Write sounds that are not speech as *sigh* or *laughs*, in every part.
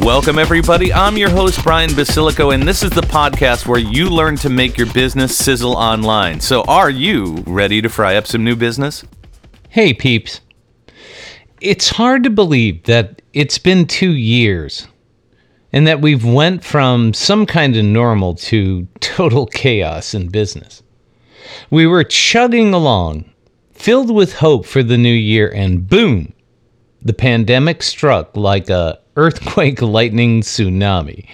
Welcome, everybody. I'm your host, Brian Basilico, and this is the podcast where you learn to make your business sizzle online. So, are you ready to fry up some new business? Hey, peeps. It's hard to believe that it's been two years and that we've went from some kind of normal to *laughs* total chaos in business. We were chugging along, filled with hope for the new year, and boom, the pandemic struck like a earthquake, *laughs* lightning, tsunami.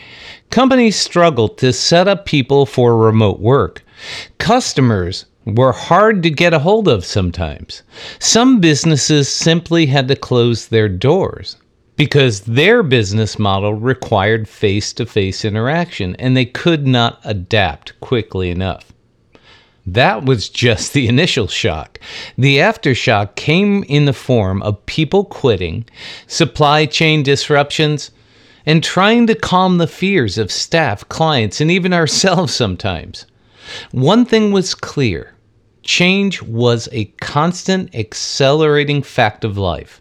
Companies struggled to set up people for remote work. Customers were hard to get a hold of sometimes. Some businesses simply had to close their doors because their business model required face to face interaction and they could not adapt quickly enough. That was just the initial shock. The aftershock came in the form of people quitting, supply chain disruptions, and trying to calm the fears of staff, clients, and even *laughs* ourselves sometimes. One thing was clear change was a constant, accelerating fact of life.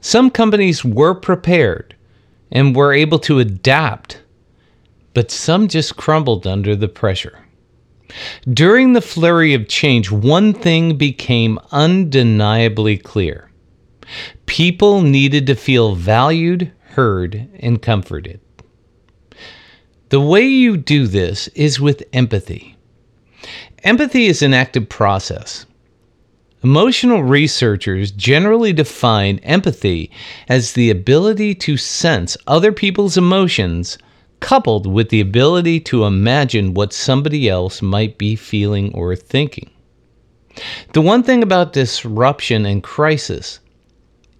Some companies were prepared and were able to adapt, but some just crumbled under the pressure. During the flurry of change, one thing became undeniably clear people needed to feel valued, heard, and comforted. The way you do this is with empathy. Empathy is an active process. Emotional researchers generally define empathy as the ability to sense other people's emotions coupled with the ability to imagine what somebody else might be feeling or thinking. The one thing about disruption and crisis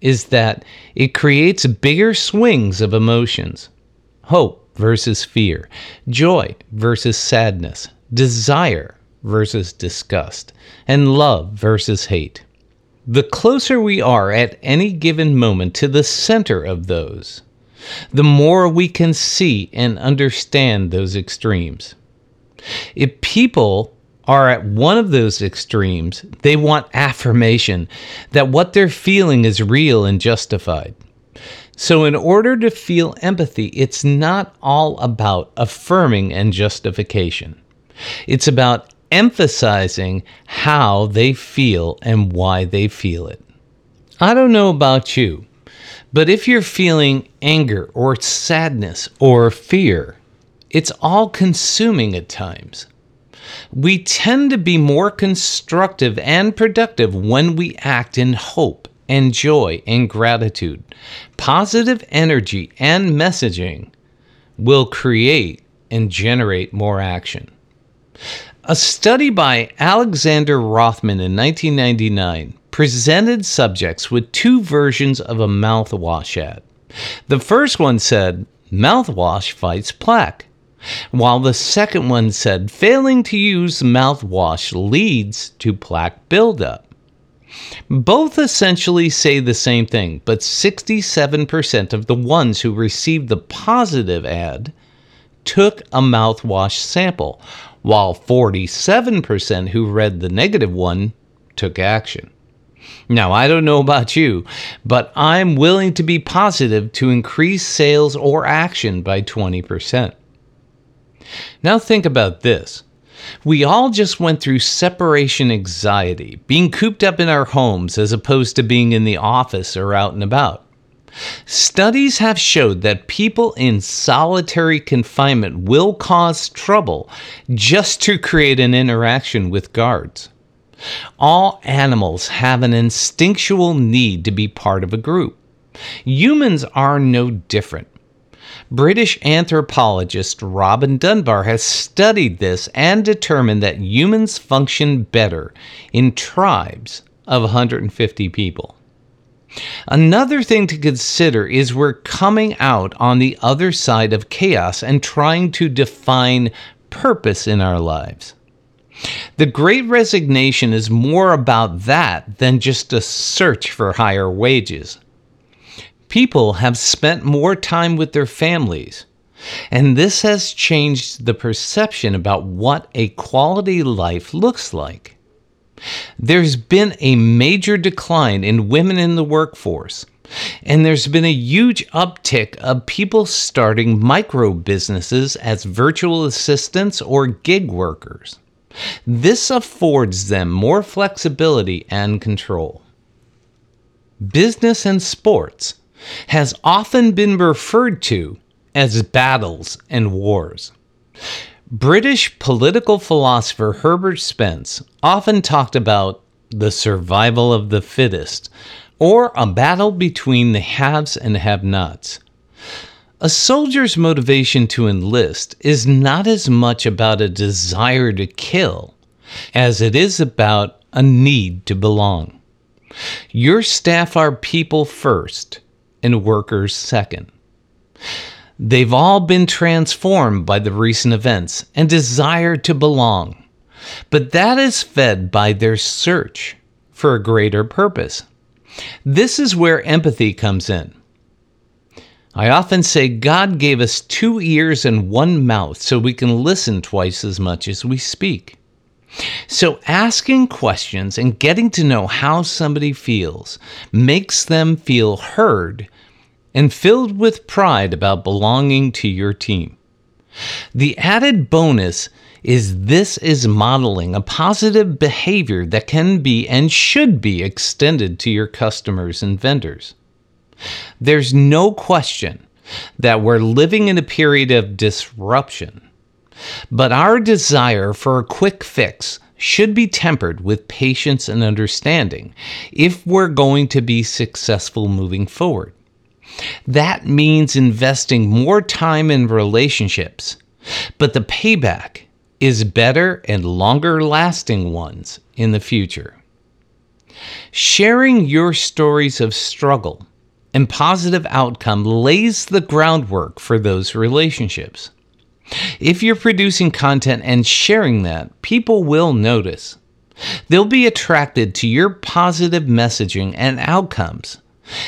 is that it creates bigger swings of emotions hope versus fear, joy versus sadness, desire versus disgust, and love versus hate. The closer we are at any given moment to the center of those, the more we can see and understand those extremes. If people are at one of those extremes, they want affirmation that what they're feeling is real and justified. So, in order to feel empathy, it's not all about affirming and justification. It's about emphasizing how they feel and why they feel it. I don't know about you, but if you're feeling anger or sadness or fear, it's all consuming at times. We tend to be more constructive and productive when we act in hope and joy and gratitude. Positive energy and messaging will create and generate more action. A study by Alexander Rothman in 1999 presented subjects with two versions of a mouthwash ad. The first one said, mouthwash fights plaque, while the second one said, failing to use mouthwash leads to plaque buildup. Both essentially say the same thing, but 67% of the ones who received the positive ad took a mouthwash sample, while 47% who read the negative one took action. Now, I don't know about you, but I'm willing to be positive to increase sales or action by 20%. Now, think about this. We all just went through separation anxiety, being cooped up in our homes as opposed to being in the office or out and about. Studies have showed that people in solitary confinement will cause trouble just to create an interaction with guards. All animals have an instinctual need to be part of a group. Humans are no different. British anthropologist Robin Dunbar has studied this and determined that humans function better in tribes of 150 people. Another thing to consider is we're coming out on the other side of chaos and trying to define purpose in our lives. The great resignation is more about that than just a search for higher wages. People have spent more time with their families, and this has changed the perception about what a quality life looks like. There's been a major decline in women in the workforce, and there's been a huge uptick of people starting micro businesses as virtual assistants or gig workers. This affords them more flexibility and control. Business and sports has often been referred to as battles and wars. British political philosopher Herbert Spence often talked about the survival of the fittest, or a battle between the haves and have nots. A soldier's motivation to enlist is not as much about a desire to kill as it is about a need to belong. Your staff are people first and workers second. They've all been transformed by the recent events and desire to belong, but that is fed by their search for a greater purpose. This is where empathy comes in. I often say God gave us two ears and one mouth so we can listen twice as much as we speak. So, asking questions and getting to know how somebody feels makes them feel heard and filled with pride about belonging to your team. The added bonus is this is modeling a positive behavior that can be and should be extended to your customers and vendors. There's no question that we're living in a period of disruption, but our desire for a quick fix should be tempered with patience and understanding if we're going to be successful moving forward. That means investing more time in relationships, but the payback is better and longer lasting ones in the future. Sharing your stories of struggle and positive outcome lays the groundwork for those relationships. If you're producing content and sharing that, people will notice. They'll be attracted to your positive messaging and outcomes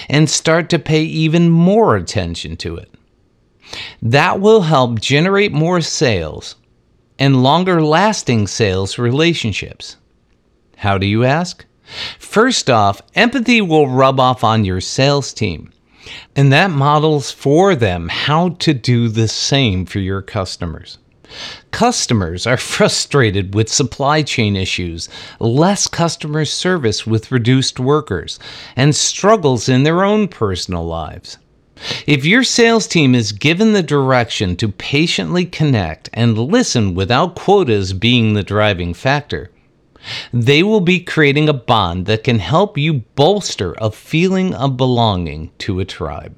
and start to pay even more attention to it. That will help generate more sales and longer lasting sales relationships. How do you ask? First off, empathy will rub off on your sales team, and that models for them how to do the same for your customers. Customers are *laughs* frustrated with supply chain issues, less customer service with reduced workers, and struggles in their own personal lives. If your sales team is given the direction to patiently connect and listen without quotas being the driving factor, they will be creating a bond that can help you bolster a feeling of belonging to a tribe.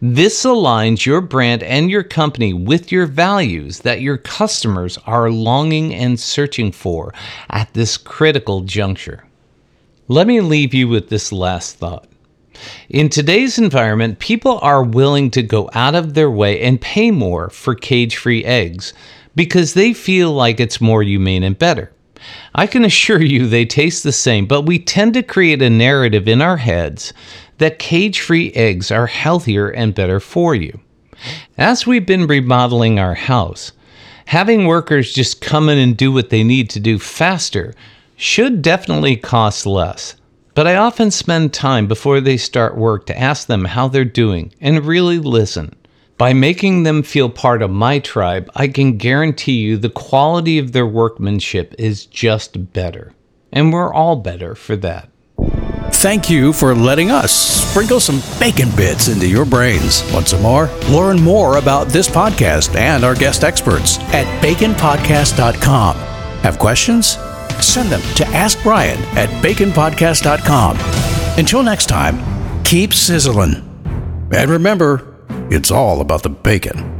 This aligns your brand and your company with your values that your customers are longing and searching for at this critical juncture. Let me leave you with this last thought. In today's environment, people are willing to go out of their way and pay more for cage free eggs because they feel like it's more humane and better. I can assure you they taste the same, but we tend to create a narrative in our heads that cage free eggs are healthier and better for you. As we've been remodeling our house, having workers just come in and do what they need to do faster should definitely cost less. But I often spend time before they start work to ask them how they're doing and really listen. By making them feel part of my tribe, I can guarantee you the quality of their workmanship is just better. And we're all better for that. Thank you for letting us sprinkle some bacon bits into your brains. Want some more? Learn more about this podcast and our guest experts at baconpodcast.com. Have questions? Send them to Ask Brian at baconpodcast.com. Until next time, keep sizzling. And remember, it's all about the bacon.